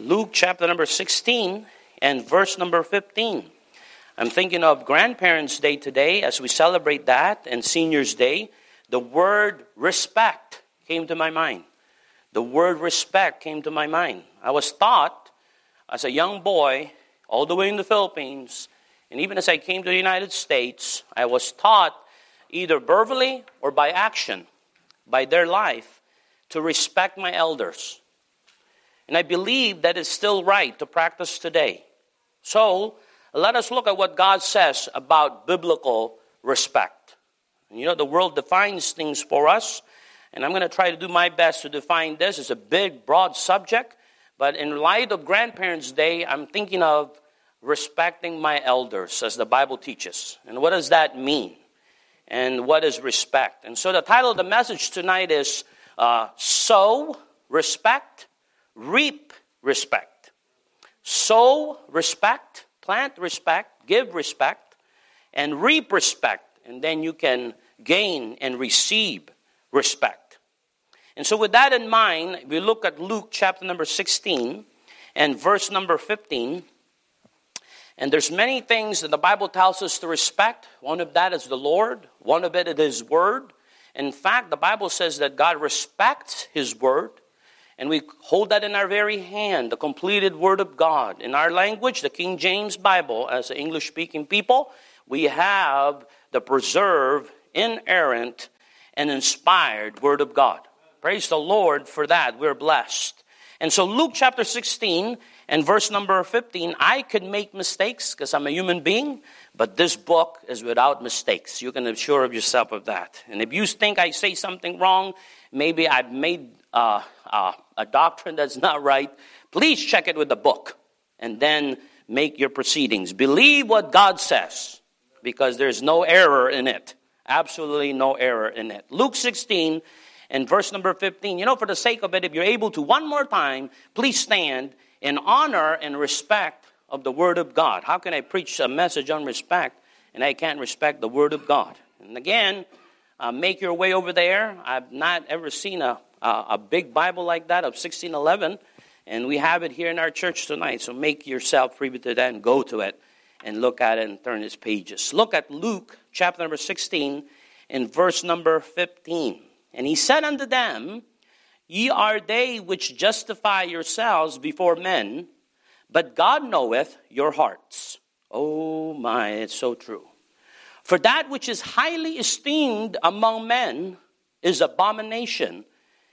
Luke chapter number 16 and verse number 15. I'm thinking of Grandparents' Day today as we celebrate that and Seniors' Day. The word respect came to my mind. The word respect came to my mind. I was taught as a young boy, all the way in the Philippines, and even as I came to the United States, I was taught either verbally or by action, by their life, to respect my elders. And I believe that is still right to practice today. So, let us look at what God says about biblical respect. You know, the world defines things for us, and I'm going to try to do my best to define this. It's a big, broad subject, but in light of Grandparents' Day, I'm thinking of respecting my elders, as the Bible teaches. And what does that mean? And what is respect? And so the title of the message tonight is uh, Respect, Reap Respect. Sow respect, plant respect, give respect, and reap respect. And then you can gain and receive respect. And so, with that in mind, we look at Luke chapter number 16 and verse number 15. And there's many things that the Bible tells us to respect. One of that is the Lord, one of it is His Word. In fact, the Bible says that God respects His Word, and we hold that in our very hand, the completed Word of God. In our language, the King James Bible, as English speaking people, we have the preserved, inerrant, and inspired Word of God. Praise the Lord for that. We're blessed. And so, Luke chapter 16 and verse number 15, I could make mistakes because I'm a human being, but this book is without mistakes. You can assure of yourself of that. And if you think I say something wrong, maybe I've made uh, uh, a doctrine that's not right, please check it with the book and then make your proceedings. Believe what God says because there's no error in it. Absolutely no error in it. Luke 16 and verse number 15. You know, for the sake of it, if you're able to, one more time, please stand in honor and respect of the Word of God. How can I preach a message on respect and I can't respect the Word of God? And again, uh, make your way over there. I've not ever seen a, a, a big Bible like that of 1611, and we have it here in our church tonight. So make yourself privy to that and go to it and look at it and turn its pages. Look at Luke chapter number 16 and verse number 15. And he said unto them, Ye are they which justify yourselves before men, but God knoweth your hearts. Oh my, it's so true. For that which is highly esteemed among men is abomination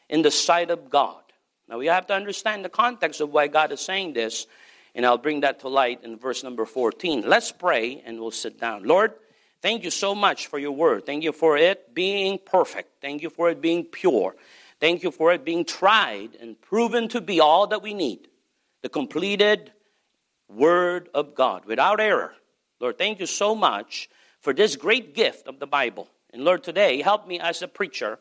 in the sight of God. Now we have to understand the context of why God is saying this, and I'll bring that to light in verse number 14. Let's pray and we'll sit down. Lord, thank you so much for your word. Thank you for it being perfect. Thank you for it being pure. Thank you for it being tried and proven to be all that we need the completed Word of God without error. Lord, thank you so much for this great gift of the Bible. And Lord, today, help me as a preacher.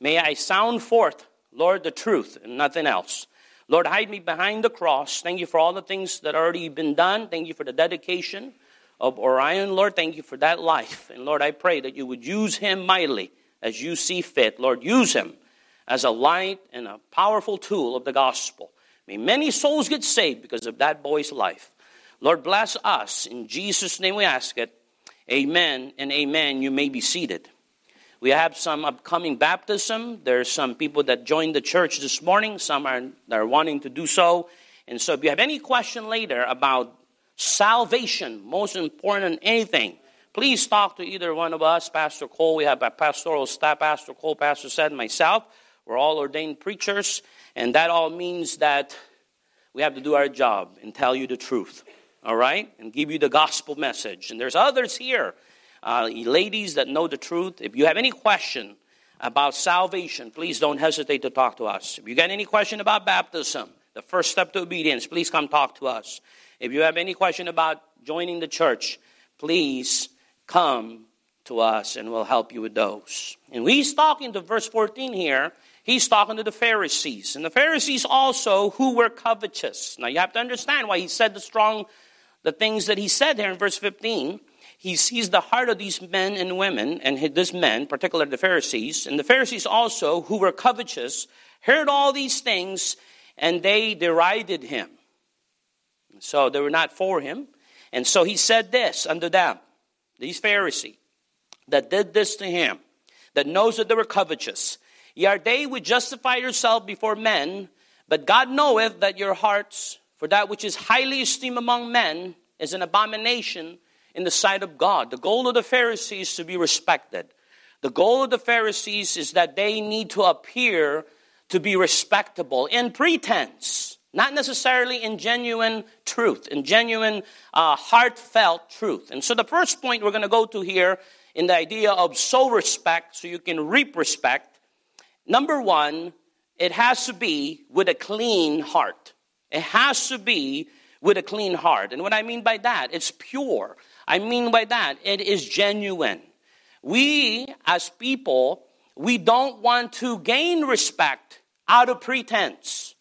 May I sound forth, Lord, the truth and nothing else. Lord, hide me behind the cross. Thank you for all the things that already been done. Thank you for the dedication of Orion. Lord, thank you for that life. And Lord, I pray that you would use him mightily as you see fit. Lord, use him as a light and a powerful tool of the gospel. May many souls get saved because of that boy's life. Lord, bless us. In Jesus' name we ask it. Amen and amen. You may be seated. We have some upcoming baptism. There's some people that joined the church this morning. Some are, are wanting to do so. And so if you have any question later about salvation, most important than anything, please talk to either one of us, Pastor Cole. We have a pastoral staff, Pastor Cole, Pastor said, myself. We're all ordained preachers, and that all means that we have to do our job and tell you the truth, all right? And give you the gospel message. And there's others here, uh, ladies that know the truth. If you have any question about salvation, please don't hesitate to talk to us. If you got any question about baptism, the first step to obedience, please come talk to us. If you have any question about joining the church, please come to us and we'll help you with those. And he's talking to verse 14 here he's talking to the Pharisees. And the Pharisees also who were covetous. Now you have to understand why he said the strong, the things that he said there in verse 15. He sees the heart of these men and women, and this men, particularly the Pharisees, and the Pharisees also who were covetous, heard all these things, and they derided him. So they were not for him. And so he said this unto them, these Pharisees that did this to him, that knows that they were covetous. Ye are they which justify yourself before men, but God knoweth that your hearts, for that which is highly esteemed among men, is an abomination in the sight of God. The goal of the Pharisees is to be respected. The goal of the Pharisees is that they need to appear to be respectable in pretense, not necessarily in genuine truth, in genuine, uh, heartfelt truth. And so the first point we're going to go to here in the idea of sow respect so you can reap respect. Number one, it has to be with a clean heart. It has to be with a clean heart. And what I mean by that, it's pure. I mean by that, it is genuine. We, as people, we don't want to gain respect out of pretense.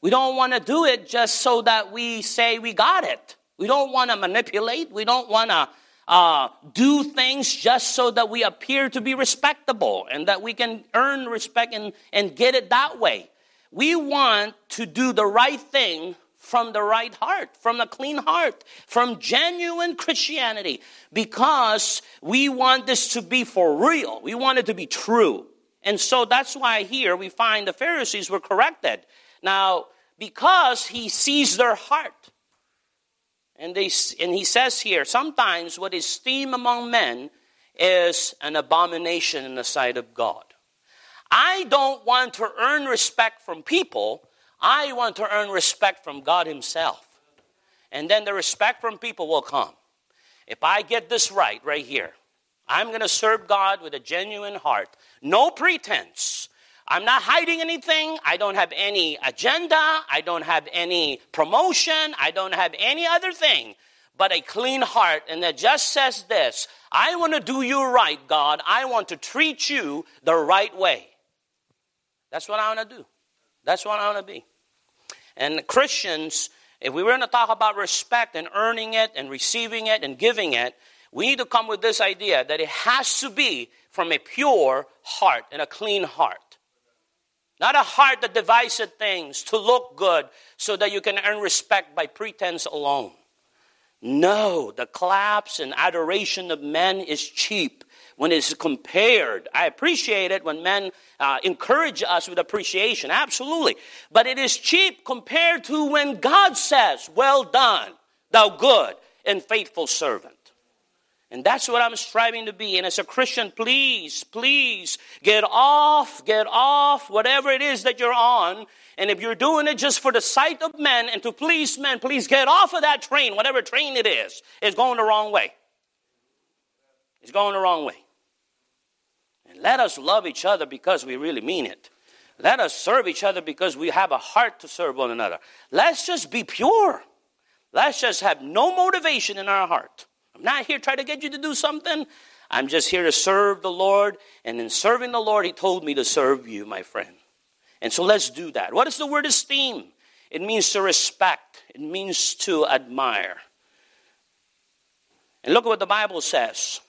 We don't want to do it just so that we say we got it. We don't want to manipulate. We don't want to uh, do things just so that we appear to be respectable and that we can earn respect and, and get it that way. We want to do the right thing from the right heart, from a clean heart, from genuine Christianity, because we want this to be for real. We want it to be true. And so that's why here we find the Pharisees were corrected. Now, because he sees their heart. And, they, and he says here, sometimes what is esteemed among men is an abomination in the sight of God. I don't want to earn respect from people I want to earn respect from God Himself. And then the respect from people will come. If I get this right, right here, I'm going to serve God with a genuine heart. No pretense. I'm not hiding anything. I don't have any agenda. I don't have any promotion. I don't have any other thing but a clean heart. And that just says this I want to do you right, God. I want to treat you the right way. That's what I want to do. That's what I want to be. And Christians, if we were going to talk about respect and earning it and receiving it and giving it, we need to come with this idea that it has to be from a pure heart and a clean heart. Not a heart that devises things to look good so that you can earn respect by pretense alone. No, the claps and adoration of men is cheap when it's compared. I appreciate it when men uh, encourage us with appreciation, absolutely. But it is cheap compared to when God says, Well done, thou good and faithful servant. And that's what I'm striving to be. And as a Christian, please, please get off, get off whatever it is that you're on. And if you're doing it just for the sight of men and to please men, please get off of that train, whatever train it is. It's going the wrong way. It's going the wrong way. Let us love each other because we really mean it. Let us serve each other because we have a heart to serve one another. Let's just be pure. Let's just have no motivation in our heart. I'm not here trying to get you to do something. I'm just here to serve the Lord. And in serving the Lord, He told me to serve you, my friend. And so let's do that. What is the word esteem? It means to respect, it means to admire. And look at what the Bible says.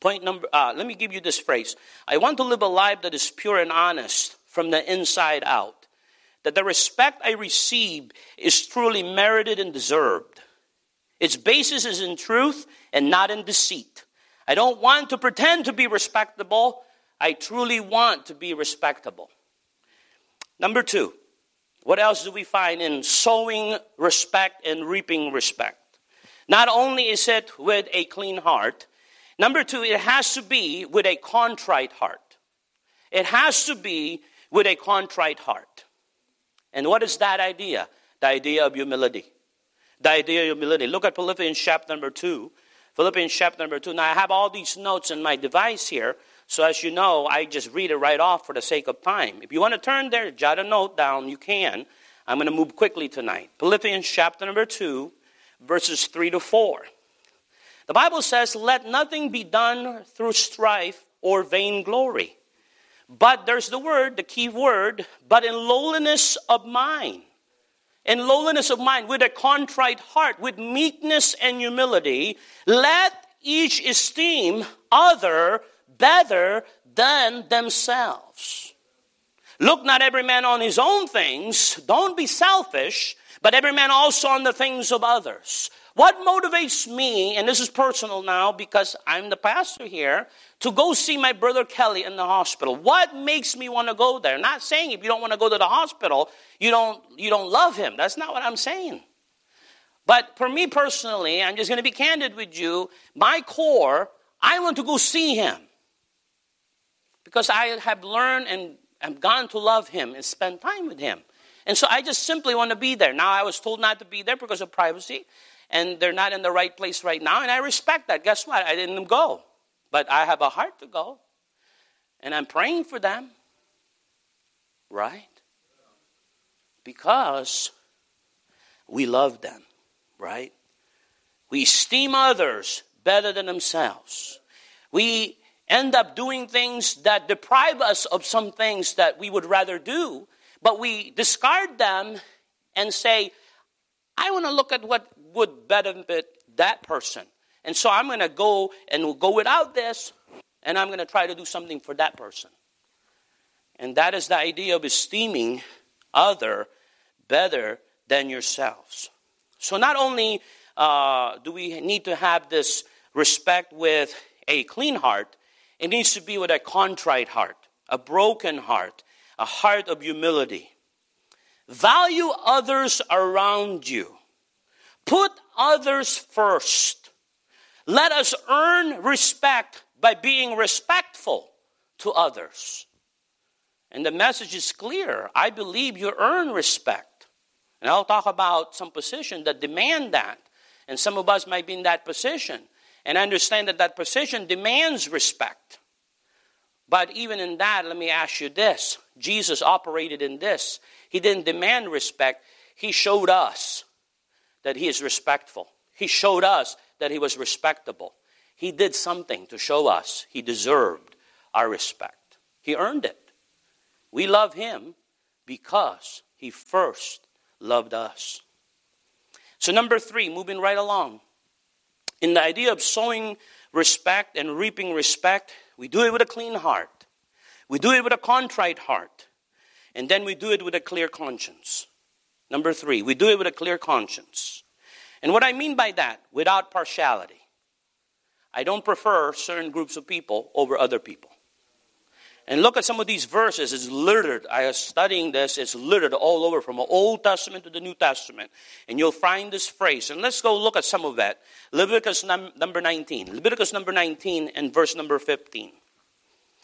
Point number, uh, let me give you this phrase. I want to live a life that is pure and honest from the inside out. That the respect I receive is truly merited and deserved. Its basis is in truth and not in deceit. I don't want to pretend to be respectable. I truly want to be respectable. Number two, what else do we find in sowing respect and reaping respect? Not only is it with a clean heart, Number two, it has to be with a contrite heart. It has to be with a contrite heart. And what is that idea? The idea of humility. The idea of humility. Look at Philippians chapter number two. Philippians chapter number two. Now, I have all these notes in my device here. So, as you know, I just read it right off for the sake of time. If you want to turn there, jot a note down, you can. I'm going to move quickly tonight. Philippians chapter number 2, verses 3 to 4. The Bible says, Let nothing be done through strife or vainglory. But there's the word, the key word, but in lowliness of mind. In lowliness of mind, with a contrite heart, with meekness and humility, let each esteem other better than themselves. Look not every man on his own things. Don't be selfish, but every man also on the things of others. What motivates me, and this is personal now because I'm the pastor here, to go see my brother Kelly in the hospital? What makes me want to go there? Not saying if you don't want to go to the hospital, you don't, you don't love him. That's not what I'm saying. But for me personally, I'm just going to be candid with you. My core, I want to go see him because I have learned and have gone to love him and spend time with him. And so I just simply want to be there. Now, I was told not to be there because of privacy, and they're not in the right place right now, and I respect that. Guess what? I didn't go. But I have a heart to go, and I'm praying for them. Right? Because we love them, right? We esteem others better than themselves. We end up doing things that deprive us of some things that we would rather do, but we discard them and say, I want to look at what would benefit that person. And so I'm going to go and we'll go without this, and I'm going to try to do something for that person. And that is the idea of esteeming other better than yourselves. So not only uh, do we need to have this respect with a clean heart, it needs to be with a contrite heart, a broken heart, a heart of humility. Value others around you. Put others first. Let us earn respect by being respectful to others. And the message is clear. I believe you earn respect. And I'll talk about some positions that demand that. And some of us might be in that position. And understand that that position demands respect. But even in that, let me ask you this Jesus operated in this. He didn't demand respect, He showed us that He is respectful. He showed us that He was respectable. He did something to show us He deserved our respect. He earned it. We love Him because He first loved us. So, number three, moving right along. In the idea of sowing respect and reaping respect, we do it with a clean heart. We do it with a contrite heart. And then we do it with a clear conscience. Number three, we do it with a clear conscience. And what I mean by that, without partiality. I don't prefer certain groups of people over other people. And look at some of these verses. It's littered. I was studying this. It's littered all over from the Old Testament to the New Testament. And you'll find this phrase. And let's go look at some of that. Leviticus num- number 19. Leviticus number 19 and verse number 15.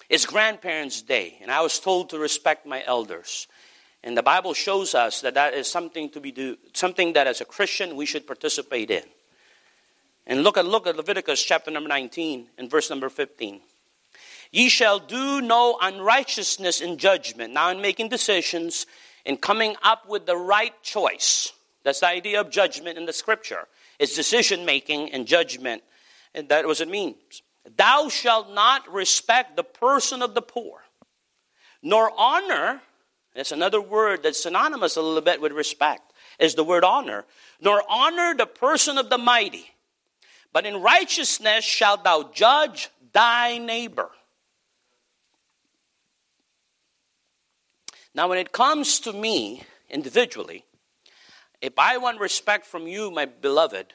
It's grandparents' day. And I was told to respect my elders. And the Bible shows us that that is something to be do, something that as a Christian we should participate in. And look at look at Leviticus chapter number 19 and verse number 15. Ye shall do no unrighteousness in judgment. Now, in making decisions, in coming up with the right choice, that's the idea of judgment in the scripture. It's decision making and judgment. And that was it means. Thou shalt not respect the person of the poor, nor honor, that's another word that's synonymous a little bit with respect, is the word honor, nor honor the person of the mighty. But in righteousness shalt thou judge thy neighbor. Now, when it comes to me individually, if I want respect from you, my beloved,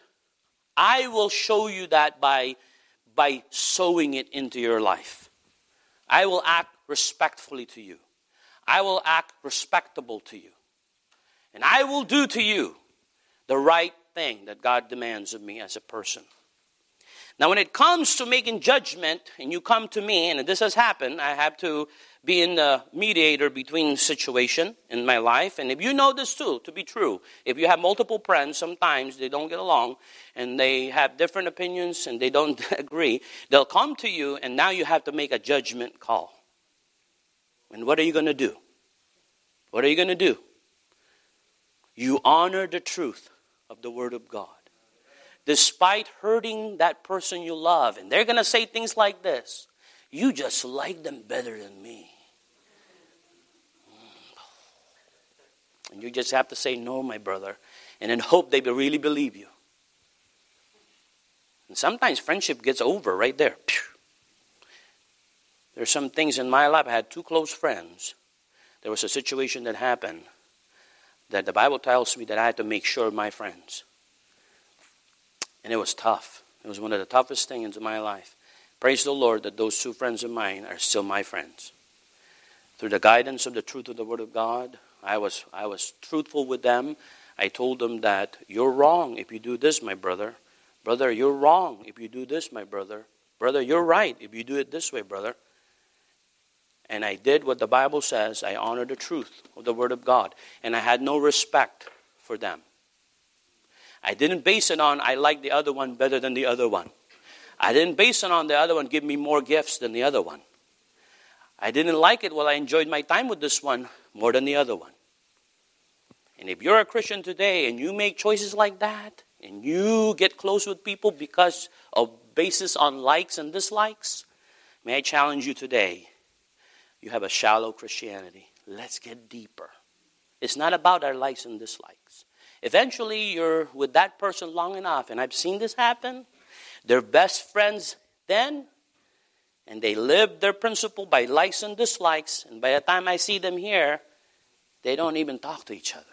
I will show you that by, by sowing it into your life. I will act respectfully to you. I will act respectable to you. And I will do to you the right thing that God demands of me as a person. Now, when it comes to making judgment, and you come to me, and this has happened, I have to be in the mediator between situation in my life. And if you know this too, to be true, if you have multiple friends, sometimes they don't get along and they have different opinions and they don't agree, they'll come to you and now you have to make a judgment call. And what are you going to do? What are you going to do? You honor the truth of the Word of God. Despite hurting that person you love, and they're going to say things like this You just like them better than me. And you just have to say, No, my brother, and then hope they really believe you. And sometimes friendship gets over right there. There's some things in my life. I had two close friends there was a situation that happened that the Bible tells me that I had to make sure of my friends. And it was tough. It was one of the toughest things in my life. Praise the Lord that those two friends of mine are still my friends. Through the guidance of the truth of the Word of God, I was, I was truthful with them. I told them that you're wrong if you do this, my brother. Brother, you're wrong if you do this, my brother. Brother, you're right if you do it this way, brother. And I did what the Bible says. I honored the truth of the Word of God. And I had no respect for them. I didn't base it on I like the other one better than the other one. I didn't base it on the other one give me more gifts than the other one. I didn't like it while I enjoyed my time with this one more than the other one. And if you're a Christian today and you make choices like that, and you get close with people because of basis on likes and dislikes, may I challenge you today you have a shallow Christianity. Let's get deeper. It's not about our likes and dislikes. Eventually, you're with that person long enough, and I've seen this happen. They're best friends then, and they live their principle by likes and dislikes, and by the time I see them here, they don't even talk to each other.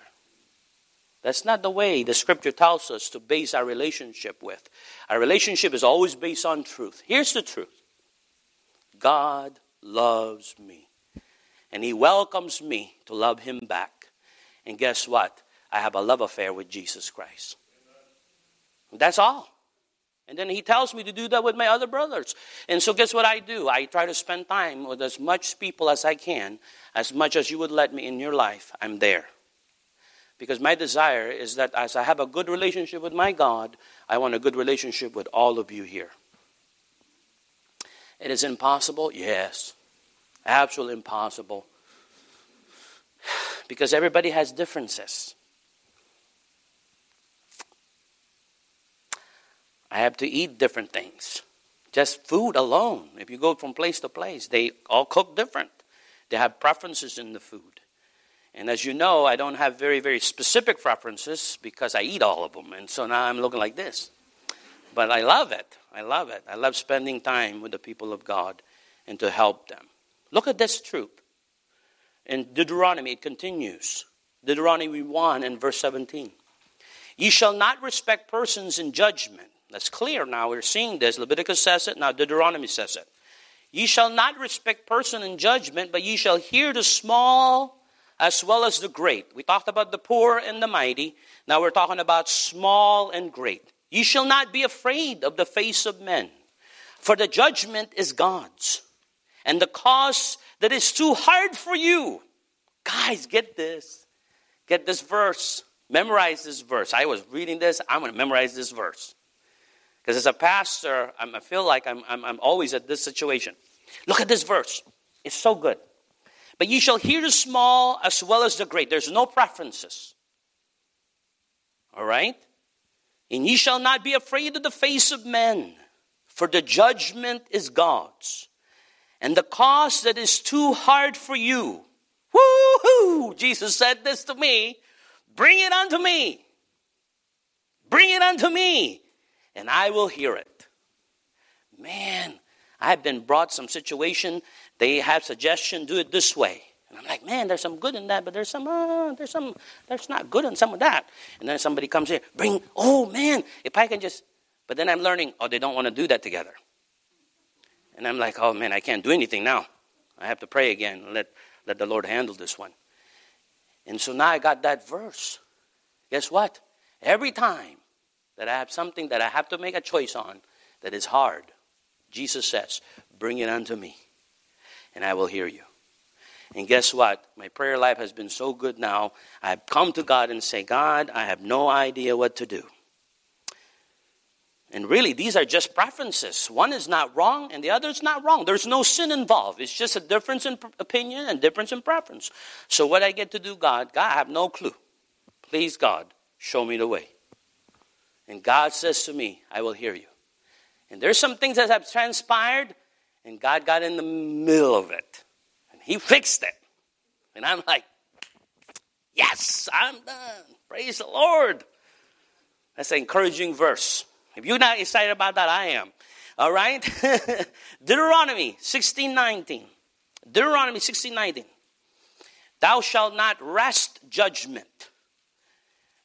That's not the way the scripture tells us to base our relationship with. Our relationship is always based on truth. Here's the truth God loves me. And He welcomes me to love Him back. And guess what? I have a love affair with Jesus Christ. That's all. And then he tells me to do that with my other brothers. And so, guess what I do? I try to spend time with as much people as I can, as much as you would let me in your life. I'm there. Because my desire is that as I have a good relationship with my God, I want a good relationship with all of you here. It is impossible? Yes. Absolutely impossible. Because everybody has differences. I have to eat different things. Just food alone. If you go from place to place, they all cook different. They have preferences in the food. And as you know, I don't have very, very specific preferences because I eat all of them. And so now I'm looking like this. But I love it. I love it. I love spending time with the people of God and to help them. Look at this truth. In Deuteronomy, it continues. Deuteronomy 1 and verse 17. Ye shall not respect persons in judgment. That's clear now. We're seeing this. Leviticus says it, now Deuteronomy says it. Ye shall not respect person in judgment, but ye shall hear the small as well as the great. We talked about the poor and the mighty. Now we're talking about small and great. Ye shall not be afraid of the face of men, for the judgment is God's, and the cause that is too hard for you. Guys, get this. Get this verse. Memorize this verse. I was reading this. I'm going to memorize this verse. Because as a pastor, i feel like I'm, I'm, I'm always at this situation. Look at this verse. It's so good. But ye shall hear the small as well as the great. There's no preferences. All right? And ye shall not be afraid of the face of men, for the judgment is God's. And the cause that is too hard for you, woohoo! Jesus said this to me bring it unto me. Bring it unto me, and I will hear it. Man, I've been brought some situation. They have suggestion, do it this way. And I'm like, man, there's some good in that, but there's some, uh, there's some, there's not good in some of that. And then somebody comes here, bring, oh man, if I can just, but then I'm learning, oh, they don't want to do that together. And I'm like, oh man, I can't do anything now. I have to pray again. Let, let the Lord handle this one. And so now I got that verse. Guess what? Every time that I have something that I have to make a choice on that is hard, Jesus says, bring it unto me, and I will hear you. And guess what? My prayer life has been so good now. I've come to God and say, God, I have no idea what to do. And really, these are just preferences. One is not wrong and the other is not wrong. There's no sin involved. It's just a difference in opinion and difference in preference. So, what I get to do, God, God, I have no clue. Please, God, show me the way. And God says to me, I will hear you. And there's some things that have transpired, and God got in the middle of it. And He fixed it. And I'm like, yes, I'm done. Praise the Lord. That's an encouraging verse. If you're not excited about that, I am. All right? Deuteronomy 16 19. Deuteronomy 16 19. Thou shalt not wrest judgment.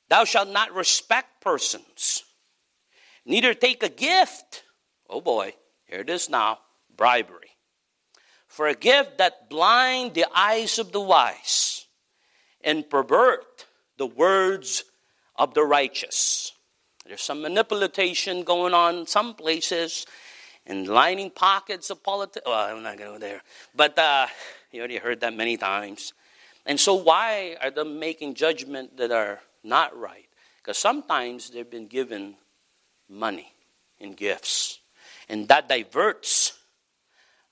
Thou shalt not respect persons. Neither take a gift. Oh boy, here it is now bribery. For a gift that blind the eyes of the wise and pervert the words of the righteous. There's some manipulation going on in some places and lining pockets of politics. Well, I'm not going to go there. But uh, you already heard that many times. And so, why are they making judgment that are not right? Because sometimes they've been given money and gifts, and that diverts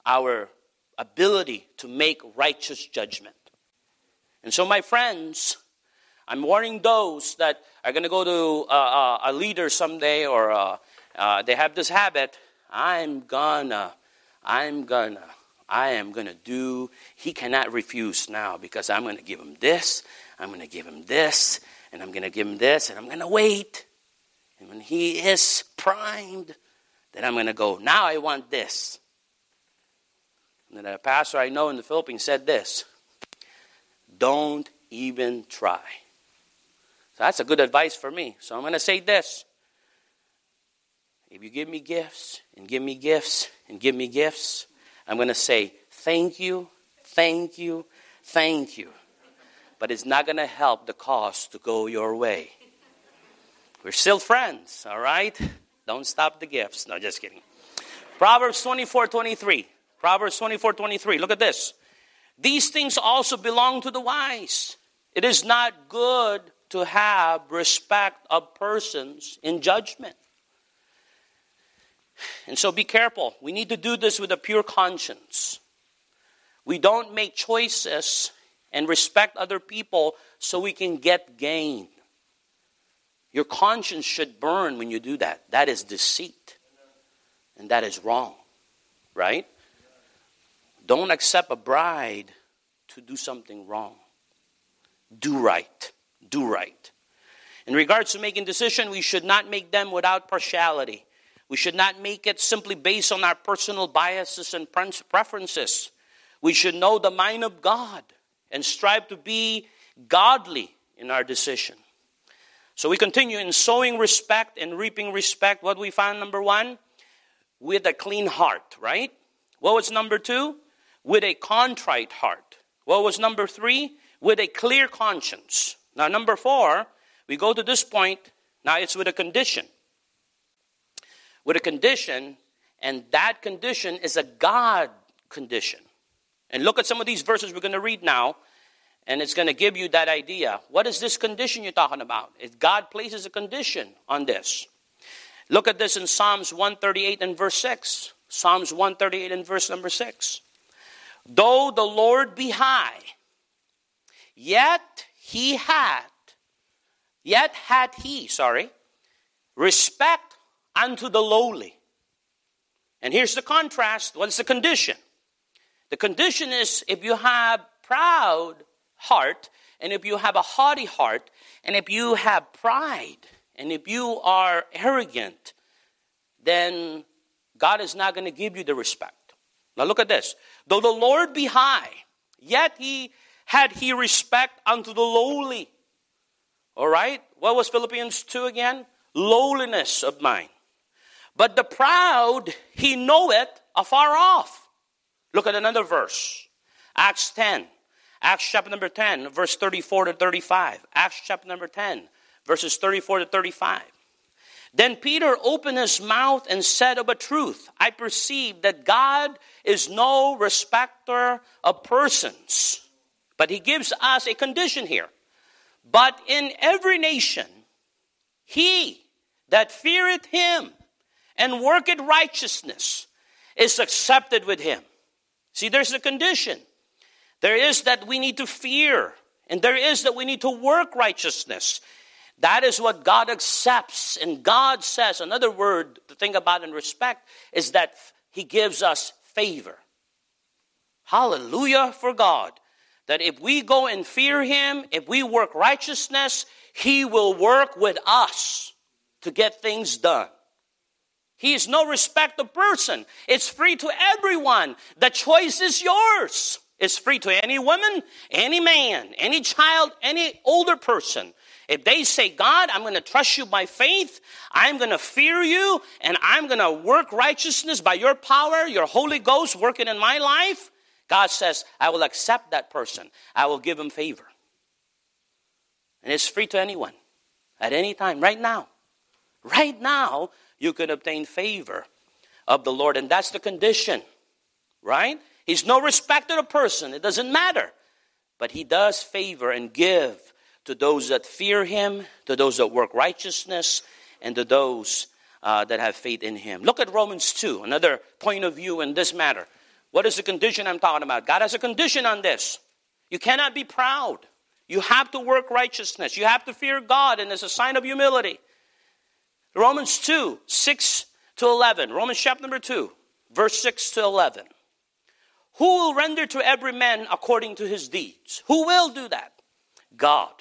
our ability to make righteous judgment. And so, my friends, I'm warning those that are going to go to uh, uh, a leader someday or uh, uh, they have this habit. I'm gonna, I'm gonna, I am gonna do. He cannot refuse now because I'm gonna give him this, I'm gonna give him this, and I'm gonna give him this, and I'm gonna wait. And when he is primed, then I'm gonna go, now I want this. And then a pastor I know in the Philippines said this don't even try. So that's a good advice for me. So I'm going to say this. If you give me gifts and give me gifts and give me gifts, I'm going to say thank you, thank you, thank you. But it's not going to help the cause to go your way. We're still friends, all right? Don't stop the gifts. No, just kidding. Proverbs 24 23. Proverbs 24 23. Look at this. These things also belong to the wise. It is not good to have respect of persons in judgment. And so be careful. We need to do this with a pure conscience. We don't make choices and respect other people so we can get gain. Your conscience should burn when you do that. That is deceit. And that is wrong. Right? Don't accept a bride to do something wrong. Do right do right. In regards to making decisions, we should not make them without partiality. We should not make it simply based on our personal biases and preferences. We should know the mind of God and strive to be godly in our decision. So we continue in sowing respect and reaping respect. What we find number one? With a clean heart, right? What was number two? With a contrite heart. What was number three? With a clear conscience. Now, number four, we go to this point. Now it's with a condition. With a condition, and that condition is a God condition. And look at some of these verses we're going to read now, and it's going to give you that idea. What is this condition you're talking about? If God places a condition on this. Look at this in Psalms 138 and verse 6. Psalms 138 and verse number 6. Though the Lord be high, yet he had, yet had he, sorry, respect unto the lowly. And here's the contrast. What's the condition? The condition is if you have proud heart, and if you have a haughty heart, and if you have pride, and if you are arrogant, then God is not going to give you the respect. Now look at this. Though the Lord be high, yet he had he respect unto the lowly. All right? What was Philippians 2 again? Lowliness of mind. But the proud he knoweth afar off. Look at another verse. Acts 10. Acts chapter number 10, verse 34 to 35. Acts chapter number 10, verses 34 to 35. Then Peter opened his mouth and said of a truth, I perceive that God is no respecter of persons. But he gives us a condition here. But in every nation, he that feareth him and worketh righteousness is accepted with him. See, there's a condition. There is that we need to fear, and there is that we need to work righteousness. That is what God accepts. And God says, another word to think about and respect is that He gives us favor. Hallelujah for God that if we go and fear Him, if we work righteousness, He will work with us to get things done. He is no respect of person. It's free to everyone. The choice is yours. It's free to any woman, any man, any child, any older person. If they say, God, I'm going to trust you by faith, I'm going to fear you, and I'm going to work righteousness by your power, your Holy Ghost working in my life, God says, I will accept that person. I will give him favor. And it's free to anyone at any time, right now. Right now, you can obtain favor of the Lord, and that's the condition, right? He's no respecter of person, it doesn't matter. But he does favor and give to those that fear him, to those that work righteousness, and to those uh, that have faith in him. Look at Romans 2, another point of view in this matter. What is the condition I'm talking about? God has a condition on this. You cannot be proud. You have to work righteousness. You have to fear God, and it's a sign of humility. Romans 2, 6 to 11. Romans chapter number 2, verse 6 to 11. Who will render to every man according to his deeds? Who will do that? God.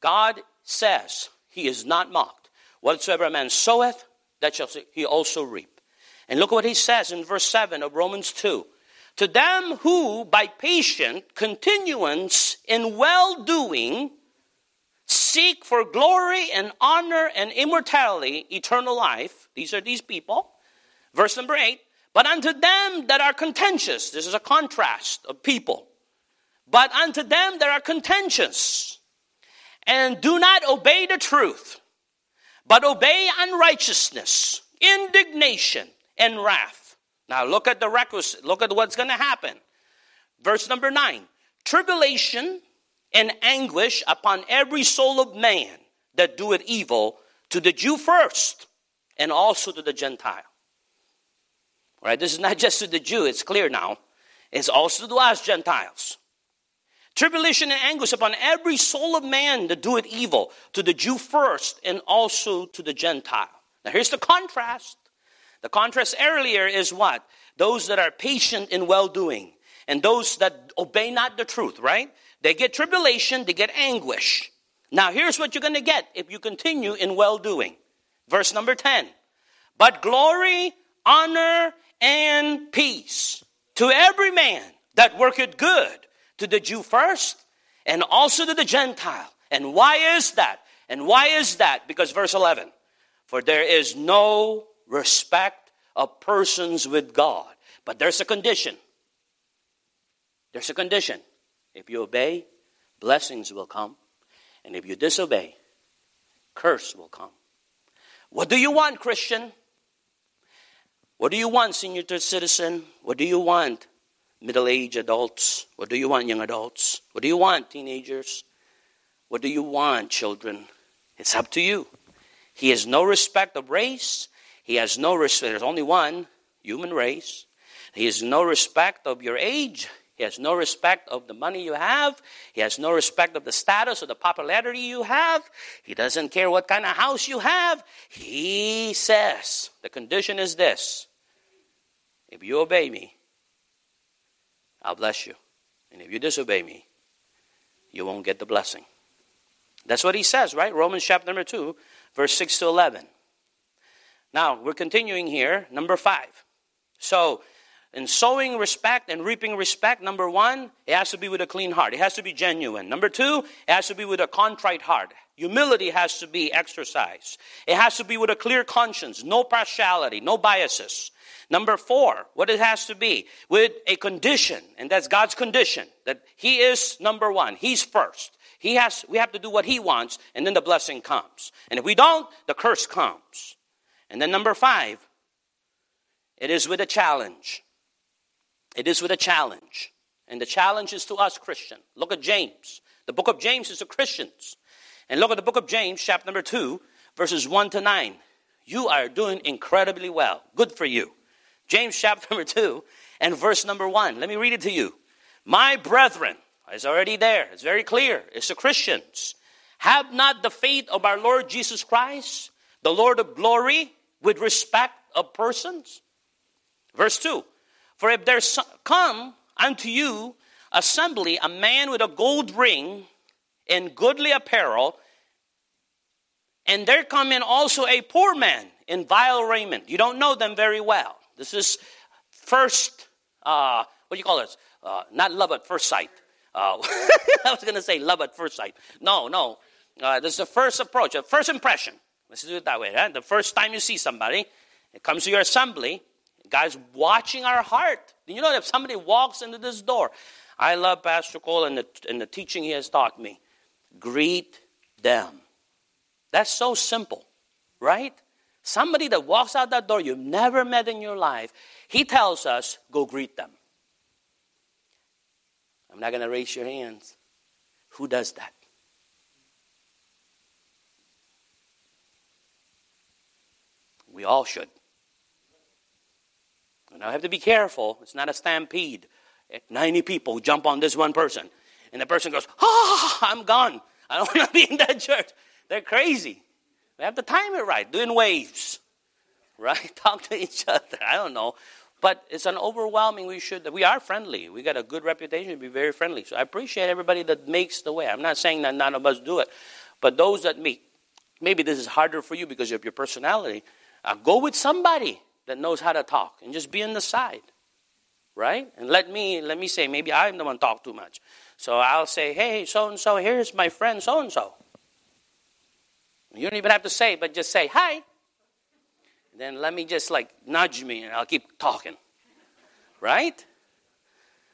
God says he is not mocked. Whatsoever a man soweth, that shall he also reap. And look what he says in verse 7 of Romans 2. To them who, by patient continuance in well doing, seek for glory and honor and immortality, eternal life. These are these people. Verse number 8. But unto them that are contentious, this is a contrast of people. But unto them that are contentious and do not obey the truth, but obey unrighteousness, indignation, and wrath. Now look at the requisite, look at what's going to happen. Verse number 9 Tribulation and anguish upon every soul of man that doeth evil, to the Jew first, and also to the Gentile. Right, this is not just to the Jew, it's clear now. It's also to us Gentiles. Tribulation and anguish upon every soul of man that doeth evil, to the Jew first, and also to the Gentile. Now here's the contrast. The contrast earlier is what? Those that are patient in well doing, and those that obey not the truth, right? They get tribulation, they get anguish. Now, here's what you're going to get if you continue in well doing. Verse number 10. But glory, honor, and peace to every man that worketh good, to the Jew first, and also to the Gentile. And why is that? And why is that? Because verse 11, for there is no respect of persons with God. But there's a condition. There's a condition. If you obey, blessings will come. And if you disobey, curse will come. What do you want, Christian? What do you want, senior citizen? What do you want, middle aged adults? What do you want, young adults? What do you want, teenagers? What do you want, children? It's up to you. He has no respect of race. He has no respect. There's only one human race. He has no respect of your age. He has no respect of the money you have. He has no respect of the status or the popularity you have. He doesn't care what kind of house you have. He says, the condition is this if you obey me, I'll bless you. And if you disobey me, you won't get the blessing. That's what he says, right? Romans chapter number 2, verse 6 to 11. Now, we're continuing here, number 5. So, in sowing respect and reaping respect, number one, it has to be with a clean heart. It has to be genuine. Number two, it has to be with a contrite heart. Humility has to be exercised. It has to be with a clear conscience, no partiality, no biases. Number four, what it has to be with a condition, and that's God's condition that He is number one. He's first. He has, we have to do what He wants, and then the blessing comes. And if we don't, the curse comes. And then number five, it is with a challenge. It is with a challenge. And the challenge is to us Christian. Look at James. The book of James is to Christians. And look at the book of James, chapter number 2, verses 1 to 9. You are doing incredibly well. Good for you. James chapter number 2 and verse number 1. Let me read it to you. My brethren, it's already there. It's very clear. It's the Christians. Have not the faith of our Lord Jesus Christ, the Lord of glory, with respect of persons. Verse 2 for if there come unto you assembly a man with a gold ring in goodly apparel, and there come in also a poor man in vile raiment. You don't know them very well. This is first, uh, what do you call this? uh, not love at first sight. Uh, I was going to say love at first sight. No, no. Uh, this is the first approach, the first impression. Let's do it that way. Right? The first time you see somebody, it comes to your assembly. God's watching our heart. You know, if somebody walks into this door, I love Pastor Cole and the, and the teaching he has taught me. Greet them. That's so simple, right? Somebody that walks out that door you've never met in your life, he tells us, go greet them. I'm not going to raise your hands. Who does that? We all should. And I have to be careful. It's not a stampede. 90 people jump on this one person. And the person goes, oh, I'm gone. I don't want to be in that church. They're crazy. We have to time it right, doing waves, right? Talk to each other. I don't know. But it's an overwhelming, we should, we are friendly. We got a good reputation to be very friendly. So I appreciate everybody that makes the way. I'm not saying that none of us do it. But those that meet, maybe this is harder for you because of your personality. Uh, go with somebody that knows how to talk and just be on the side right? And let me let me say maybe i'm the one talk too much. So i'll say hey so and so here's my friend so and so you don't even have to say but just say hi. Then let me just like nudge me and i'll keep talking right?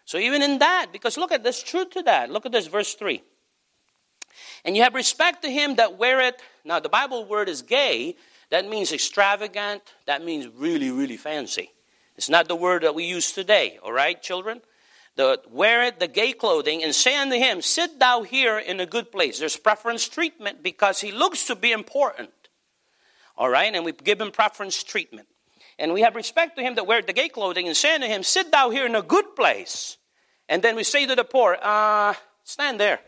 So even in that because look at this truth to that. Look at this verse 3 and you have respect to him that weareth now the bible word is gay that means extravagant. That means really, really fancy. It's not the word that we use today, all right, children? The, wear it, the gay clothing, and say unto him, Sit thou here in a good place. There's preference treatment because he looks to be important. All right, and we give him preference treatment. And we have respect to him that wear the gay clothing and say unto him, Sit thou here in a good place. And then we say to the poor, uh, Stand there.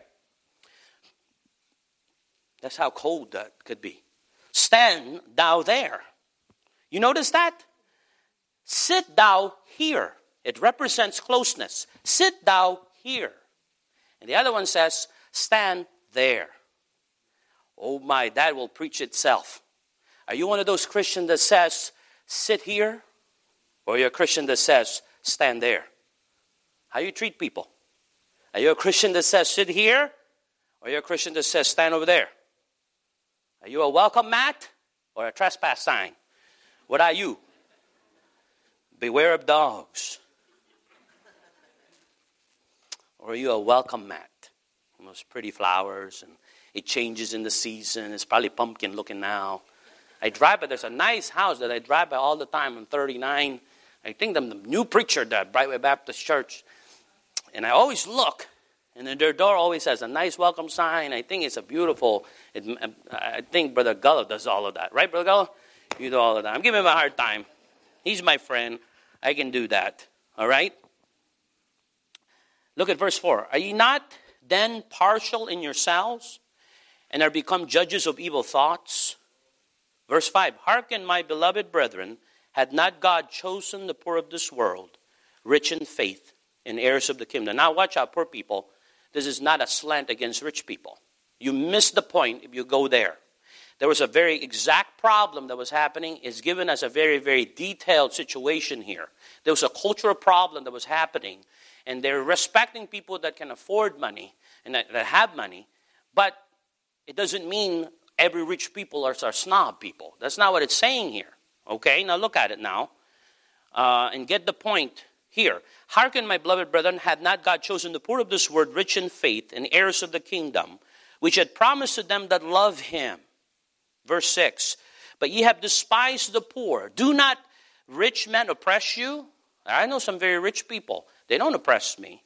That's how cold that could be. Stand thou there. You notice that? Sit thou here. It represents closeness. Sit thou here. And the other one says, Stand there. Oh my, that will preach itself. Are you one of those Christians that says, Sit here? Or you're you a Christian that says, Stand there? How you treat people? Are you a Christian that says, Sit here? Or are you a Christian that says, Stand over there? Are you a welcome mat or a trespass sign? What are you? Beware of dogs. Or are you a welcome mat? Those pretty flowers, and it changes in the season. It's probably pumpkin looking now. I drive by, there's a nice house that I drive by all the time on 39. I think I'm the new preacher at Brightway Baptist Church. And I always look and then their door always has a nice welcome sign. I think it's a beautiful. It, um, I think Brother Gullo does all of that, right, Brother Gullo? You do all of that. I'm giving him a hard time. He's my friend. I can do that. All right. Look at verse four. Are ye not then partial in yourselves, and are become judges of evil thoughts? Verse five. Hearken, my beloved brethren, had not God chosen the poor of this world, rich in faith, and heirs of the kingdom? Now, watch out, poor people this is not a slant against rich people. You miss the point if you go there. There was a very exact problem that was happening. It's given us a very, very detailed situation here. There was a cultural problem that was happening, and they're respecting people that can afford money and that, that have money, but it doesn't mean every rich people are, are snob people. That's not what it's saying here. Okay, now look at it now uh, and get the point here. Hearken, my beloved brethren, had not God chosen the poor of this world rich in faith and heirs of the kingdom, which had promised to them that love him. Verse 6 But ye have despised the poor. Do not rich men oppress you? I know some very rich people. They don't oppress me.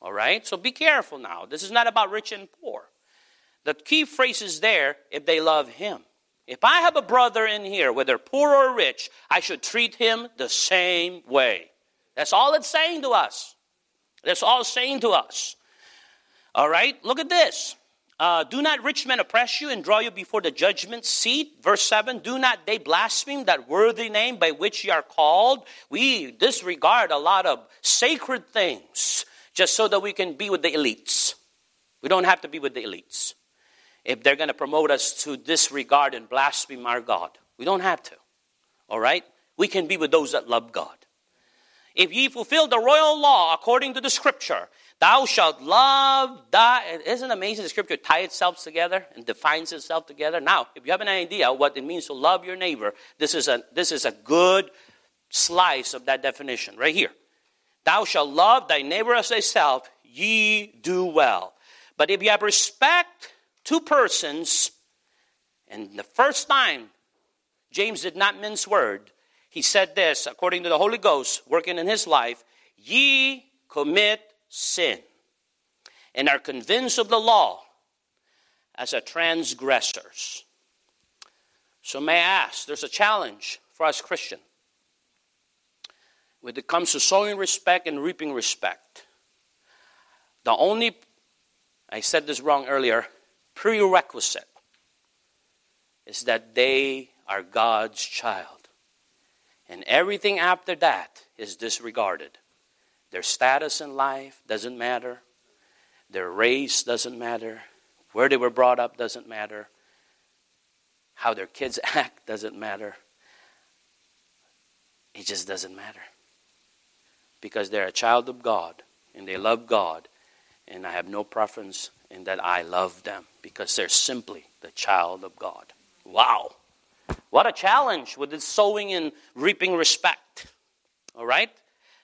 All right? So be careful now. This is not about rich and poor. The key phrase is there if they love him. If I have a brother in here, whether poor or rich, I should treat him the same way. That's all it's saying to us. That's all saying to us. All right, look at this. Uh, do not rich men oppress you and draw you before the judgment seat. Verse 7 Do not they blaspheme that worthy name by which you are called? We disregard a lot of sacred things just so that we can be with the elites. We don't have to be with the elites if they're going to promote us to disregard and blaspheme our God. We don't have to. All right? We can be with those that love God. If ye fulfill the royal law according to the scripture, thou shalt love thy. Isn't amazing the scripture ties itself together and defines itself together? Now, if you have an idea what it means to love your neighbor, this is a, this is a good slice of that definition right here. Thou shalt love thy neighbor as thyself, ye do well. But if you have respect to persons, and the first time James did not mince word, he said this, according to the Holy Ghost working in his life, ye commit sin and are convinced of the law as a transgressors. So may I ask, there's a challenge for us Christian when it comes to sowing respect and reaping respect. The only, I said this wrong earlier, prerequisite is that they are God's child. And everything after that is disregarded. Their status in life doesn't matter. Their race doesn't matter. Where they were brought up doesn't matter. How their kids act doesn't matter. It just doesn't matter. Because they're a child of God and they love God. And I have no preference in that I love them because they're simply the child of God. Wow. What a challenge with this sowing and reaping respect. All right?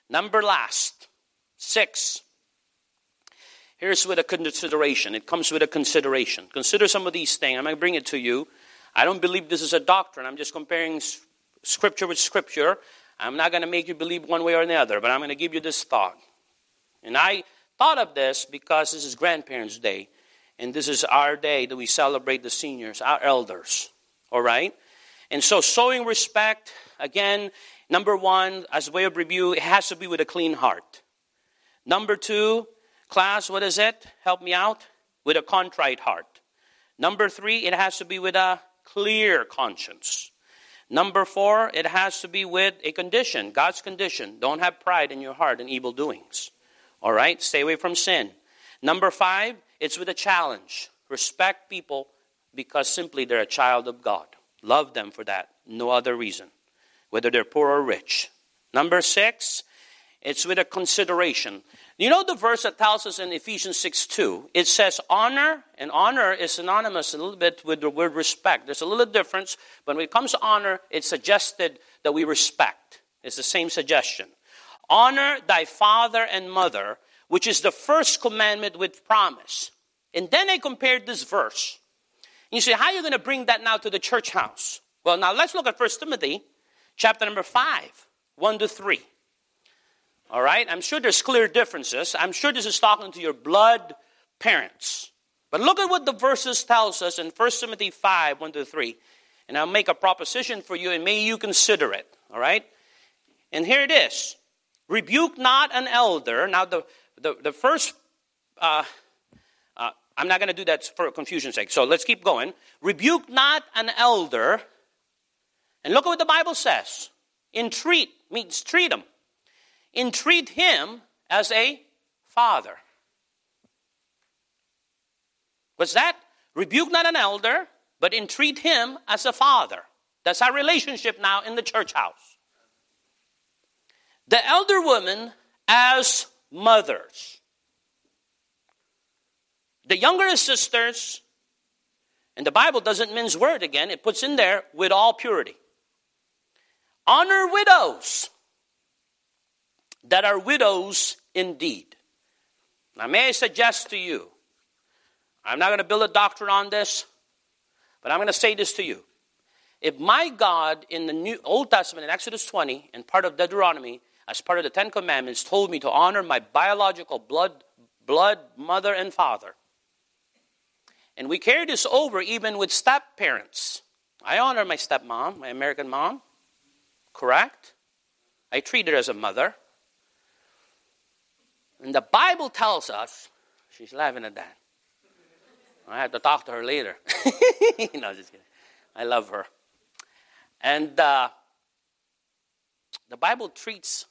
Number last, six. Here's with a consideration. It comes with a consideration. Consider some of these things. I'm going to bring it to you. I don't believe this is a doctrine. I'm just comparing scripture with scripture. I'm not going to make you believe one way or the other, but I'm going to give you this thought. And I thought of this because this is Grandparents' Day, and this is our day that we celebrate the seniors, our elders. All right? And so, sowing respect, again, number one, as a way of review, it has to be with a clean heart. Number two, class, what is it? Help me out. With a contrite heart. Number three, it has to be with a clear conscience. Number four, it has to be with a condition, God's condition. Don't have pride in your heart and evil doings. All right? Stay away from sin. Number five, it's with a challenge. Respect people because simply they're a child of God. Love them for that. No other reason. Whether they're poor or rich. Number six, it's with a consideration. You know the verse that tells us in Ephesians 6 2? It says honor, and honor is synonymous a little bit with the word respect. There's a little difference, but when it comes to honor, it's suggested that we respect. It's the same suggestion. Honor thy father and mother, which is the first commandment with promise. And then I compared this verse. You say, how are you going to bring that now to the church house? Well, now let's look at 1 Timothy chapter number 5, 1 to 3. All right? I'm sure there's clear differences. I'm sure this is talking to your blood parents. But look at what the verses tells us in 1 Timothy 5, 1 to 3. And I'll make a proposition for you and may you consider it. All right? And here it is. Rebuke not an elder. Now, the, the, the first, uh, I'm not going to do that for confusion's sake. So let's keep going. Rebuke not an elder. And look at what the Bible says. Entreat means treat him entreat him as a father. What's that? Rebuke not an elder, but entreat him as a father. That's our relationship now in the church house. The elder women as mothers. The younger sisters, and the Bible doesn't mince word again, it puts in there with all purity. Honor widows that are widows indeed. Now, may I suggest to you, I'm not going to build a doctrine on this, but I'm going to say this to you. If my God in the New Old Testament, in Exodus 20, and part of Deuteronomy, as part of the Ten Commandments, told me to honor my biological blood, blood mother and father, and we carry this over even with step parents. I honor my stepmom, my American mom, correct? I treat her as a mother. And the Bible tells us, she's laughing at that. I have to talk to her later. no, just kidding. I love her. And uh, the Bible treats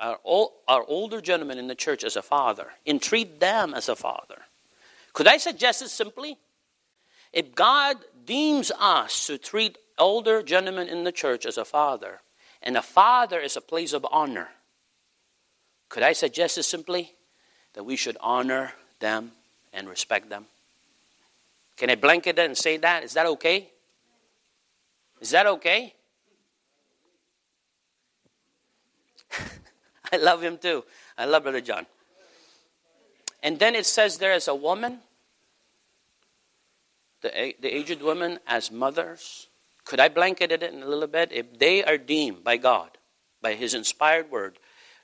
our, our older gentlemen in the church as a father, and treat them as a father. Could I suggest it simply? If God deems us to treat older gentlemen in the church as a father, and a father is a place of honor, Could I suggest it simply that we should honor them and respect them? Can I blanket that and say that? Is that okay? Is that okay? I love him too. I love Brother John. And then it says there is a woman, the, the aged women as mothers. Could I blanket it in a little bit? If they are deemed by God, by His inspired word,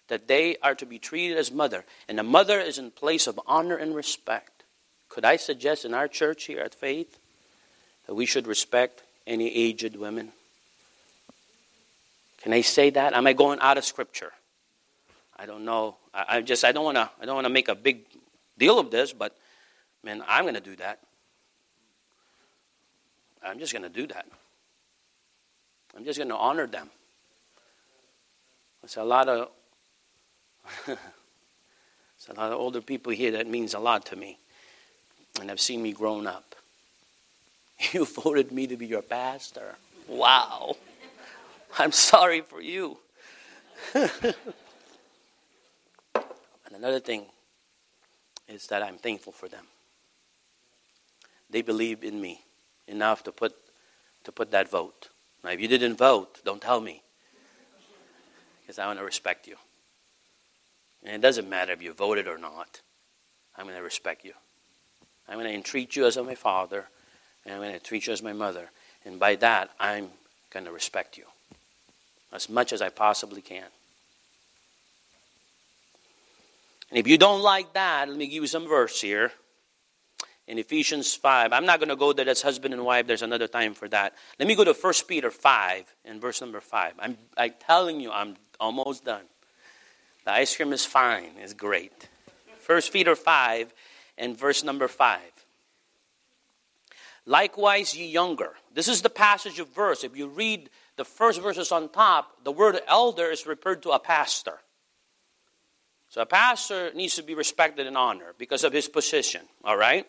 that they are to be treated as mother, and a mother is in place of honor and respect, could I suggest in our church here at Faith that we should respect any aged women? Can I say that? Am I going out of scripture? I don't know. I, I just I don't want to I don't want to make a big deal of this, but man, I'm going to do that. I'm just going to do that. I'm just going to honor them. It's a lot of there's a lot of older people here that means a lot to me, and have seen me grown up. You voted me to be your pastor. Wow. I'm sorry for you. and another thing is that I'm thankful for them. They believe in me enough to put to put that vote. Now, if you didn't vote, don't tell me, because I want to respect you. And it doesn't matter if you voted or not. I'm going to respect you. I'm going to entreat you as my father, and I'm going to treat you as my mother. And by that, I'm going to respect you as much as I possibly can. And if you don't like that, let me give you some verse here. In Ephesians 5, I'm not going to go there, that's husband and wife, there's another time for that. Let me go to 1 Peter 5 and verse number 5. I'm, I'm telling you, I'm almost done. The ice cream is fine, it's great. 1 Peter 5 and verse number 5. Likewise, ye younger. This is the passage of verse. If you read the first verses on top, the word elder is referred to a pastor. So a pastor needs to be respected and honored because of his position, all right?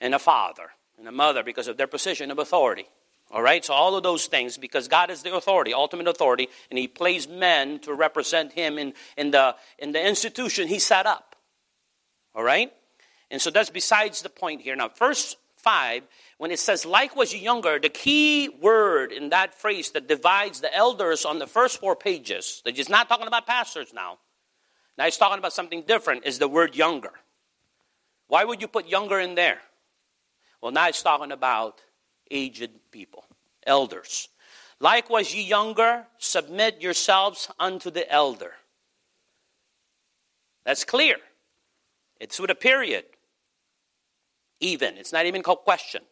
And a father and a mother because of their position of authority. All right? So all of those things because God is the authority, ultimate authority, and he plays men to represent him in, in, the, in the institution he set up. All right? And so that's besides the point here. Now, verse 5, when it says, like was younger, the key word in that phrase that divides the elders on the first four pages, that is not talking about pastors now, now he's talking about something different, is the word younger. Why would you put younger in there? Well, now it's talking about aged people, elders. Likewise, ye younger, submit yourselves unto the elder. That's clear. It's with a period. Even. It's not even called question.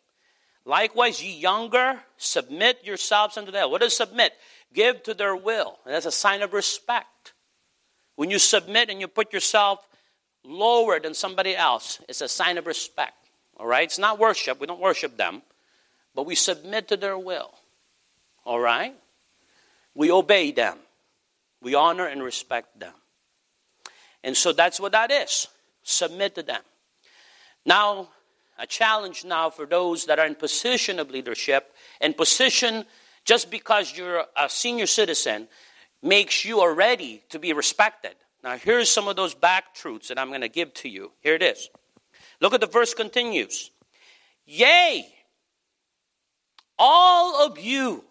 Likewise, ye younger, submit yourselves unto the elder. What does submit? Give to their will. And that's a sign of respect. When you submit and you put yourself lower than somebody else, it's a sign of respect. All right? It's not worship. We don't worship them, but we submit to their will. All right? We obey them. We honor and respect them. And so that's what that is. Submit to them. Now, a challenge now for those that are in position of leadership and position just because you're a senior citizen makes you already to be respected. Now, here's some of those back truths that I'm going to give to you. Here it is. Look at the verse continues. Yea, all of you.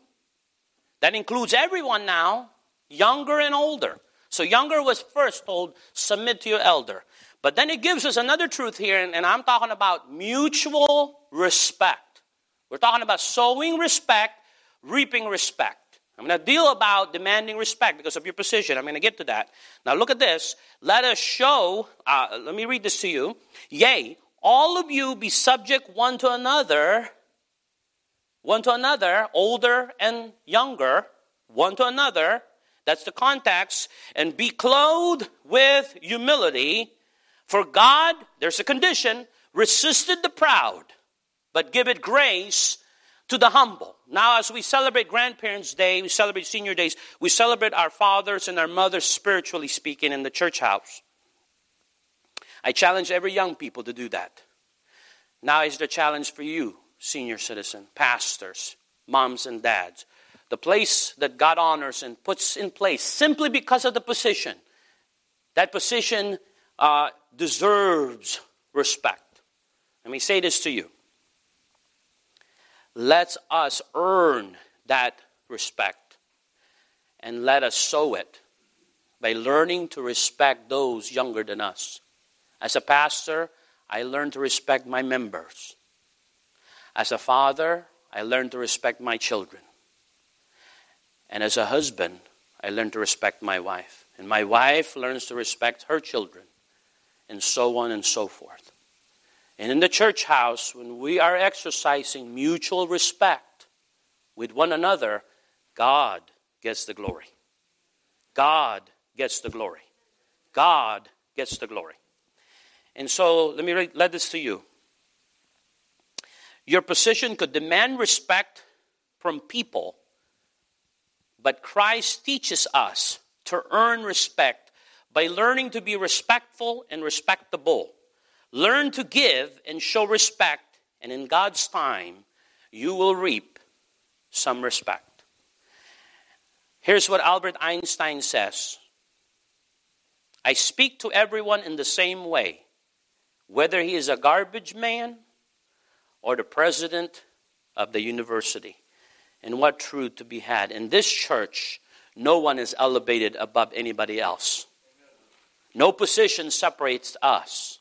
That includes everyone now, younger and older. So, younger was first told, submit to your elder. But then it gives us another truth here, and, and I'm talking about mutual respect. We're talking about sowing respect, reaping respect. I'm going to deal about demanding respect because of your position. I'm going to get to that. Now look at this. Let us show, uh, let me read this to you. Yea, all of you be subject one to another, one to another, older and younger, one to another. That's the context. And be clothed with humility. For God, there's a condition, resisted the proud, but give it grace to the humble. Now, as we celebrate Grandparents' Day, we celebrate Senior Days, we celebrate our fathers and our mothers, spiritually speaking, in the church house. I challenge every young people to do that. Now is the challenge for you, senior citizen, pastors, moms and dads. The place that God honors and puts in place simply because of the position That position uh, deserves respect. Let me say this to you. Let us earn that respect and let us sow it by learning to respect those younger than us. As a pastor, I learn to respect my members. As a father, I learn to respect my children. And as a husband, I learn to respect my wife. And my wife learns to respect her children. And so on and so forth. And in the church house, when we are exercising mutual respect with one another, God gets the glory. God gets the glory. God gets the glory. And so let me let this to you. Your position could demand respect from people, but Christ teaches us to earn respect by learning to be respectful and respectable. Learn to give and show respect, and in God's time, you will reap some respect. Here's what Albert Einstein says I speak to everyone in the same way, whether he is a garbage man or the president of the university. And what truth to be had. In this church, no one is elevated above anybody else. No position separates us.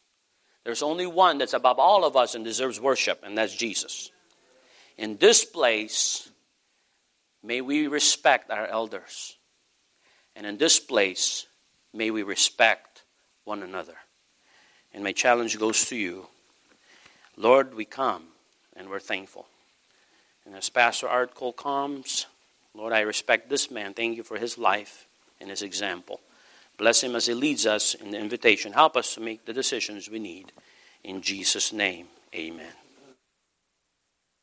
There's only one that's above all of us and deserves worship, and that's Jesus. In this place, may we respect our elders. And in this place, may we respect one another. And my challenge goes to you Lord, we come and we're thankful. And as Pastor Art Cole comes, Lord, I respect this man. Thank you for his life and his example. Bless him as he leads us in the invitation. Help us to make the decisions we need. In Jesus' name, amen.